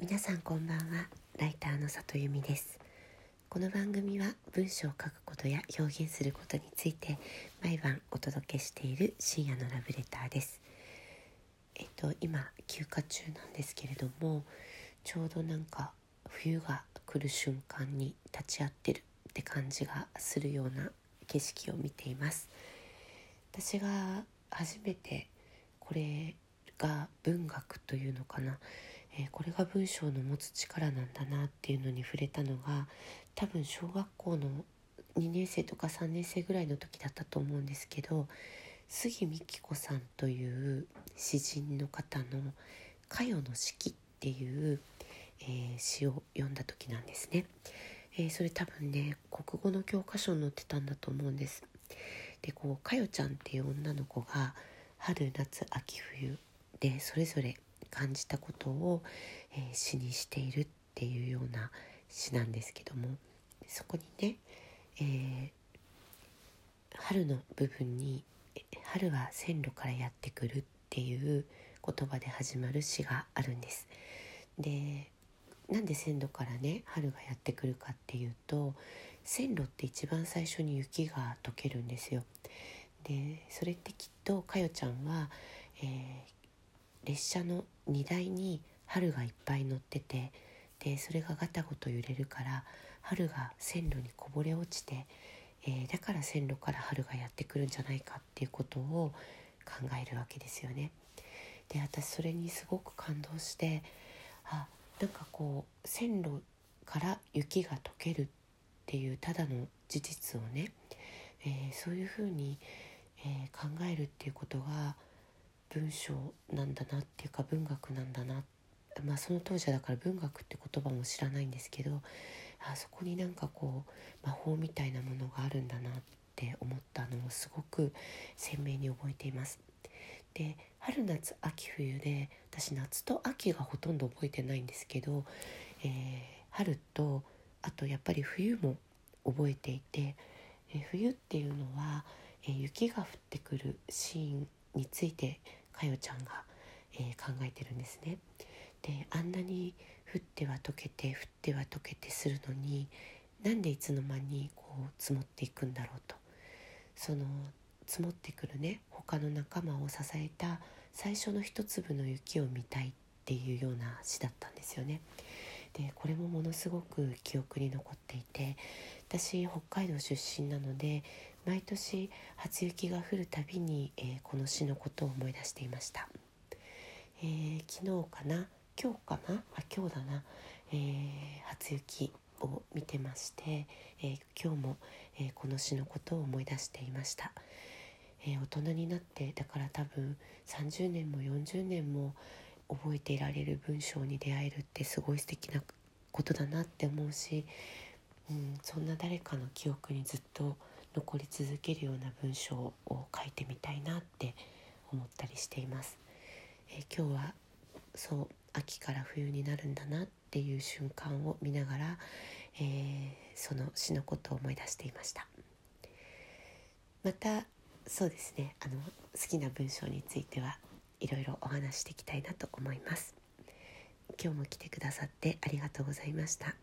皆さんこんばんは。ライターの里由美です。この番組は文章を書くことや表現することについて毎晩お届けしている深夜のラブレターです。えっと今休暇中なんですけれどもちょうどなんか冬が来る瞬間に立ち会ってるって感じがするような景色を見ています。私が初めてこれが文学というのかな。えー、これが文章の持つ力なんだなっていうのに触れたのが多分小学校の2年生とか3年生ぐらいの時だったと思うんですけど杉美紀子さんという詩人の方の「かよの式」っていう、えー、詩を読んだ時なんですね。えー、それ多分ね国語の教科書に載ってたんだと思うんです。でこうかよちゃんっていう女の子が春夏秋冬でそれぞれ感じたことを、えー、詩にしているっていうような詩なんですけどもそこにね、えー、春の部分に「春は線路からやってくる」っていう言葉で始まる詩があるんです。でなんで線路からね春がやってくるかっていうと線路って一番最初に雪が溶けるんですよ。でそれってきっとかよちゃんは、えー、列車の荷台に春がいっぱい乗っててでそれがガタゴト揺れるから春が線路にこぼれ落ちて、えー、だから線路から春がやってくるんじゃないかっていうことを考えるわけですよね。で私それにすごく感動してあなんかこう線路から雪が溶けるっていうただの事実をね、えー、そういうふうに、えー、考えるっていうことが文章なんだなっていうか文学なんだなまあその当時はだから文学って言葉も知らないんですけどあそこになんかこう魔法みたいなものがあるんだなって思ったのをすごく鮮明に覚えています。で春夏秋冬で私夏と秋がほとんど覚えてないんですけど、えー、春とあとやっぱり冬も覚えていて、えー、冬っていうのは、えー、雪が降ってくるシーンについてかよちゃんが、えー、考えてるんですね。であんなに降っては溶けて降っては溶けてするのになんでいつの間にこう積もっていくんだろうとその積もってくるね他の仲間を支えた最初の一粒の雪を見たいっていうような詩だったんですよね。でこれもものすごく記憶に残っていて私北海道出身なので毎年初雪が降るたびに、えー、この詩のことを思い出していました、えー、昨日かな今日かなあ今日だな、えー、初雪を見てまして、え今日も、えこの詩のことを思い出していました、え大人になってだから多分30年も40年も覚えていられる文章に出会えるってすごい素敵なことだなって思うし、うん、そんな誰かの記憶にずっと残り続けるような文章を書いてみたいなって思ったりしています。えー、今日はそう秋から冬になるんだなっていう瞬間を見ながら、えー、その詩のことを思い出していました。またそうですねあの好きな文章についてはいろいろお話していきたいなと思います。今日も来てくださってありがとうございました。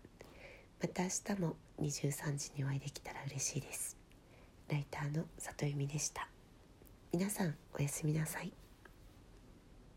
また明日も23時にお会いできたら嬉しいです。ライターの里由美でした。皆さんおやすみなさい。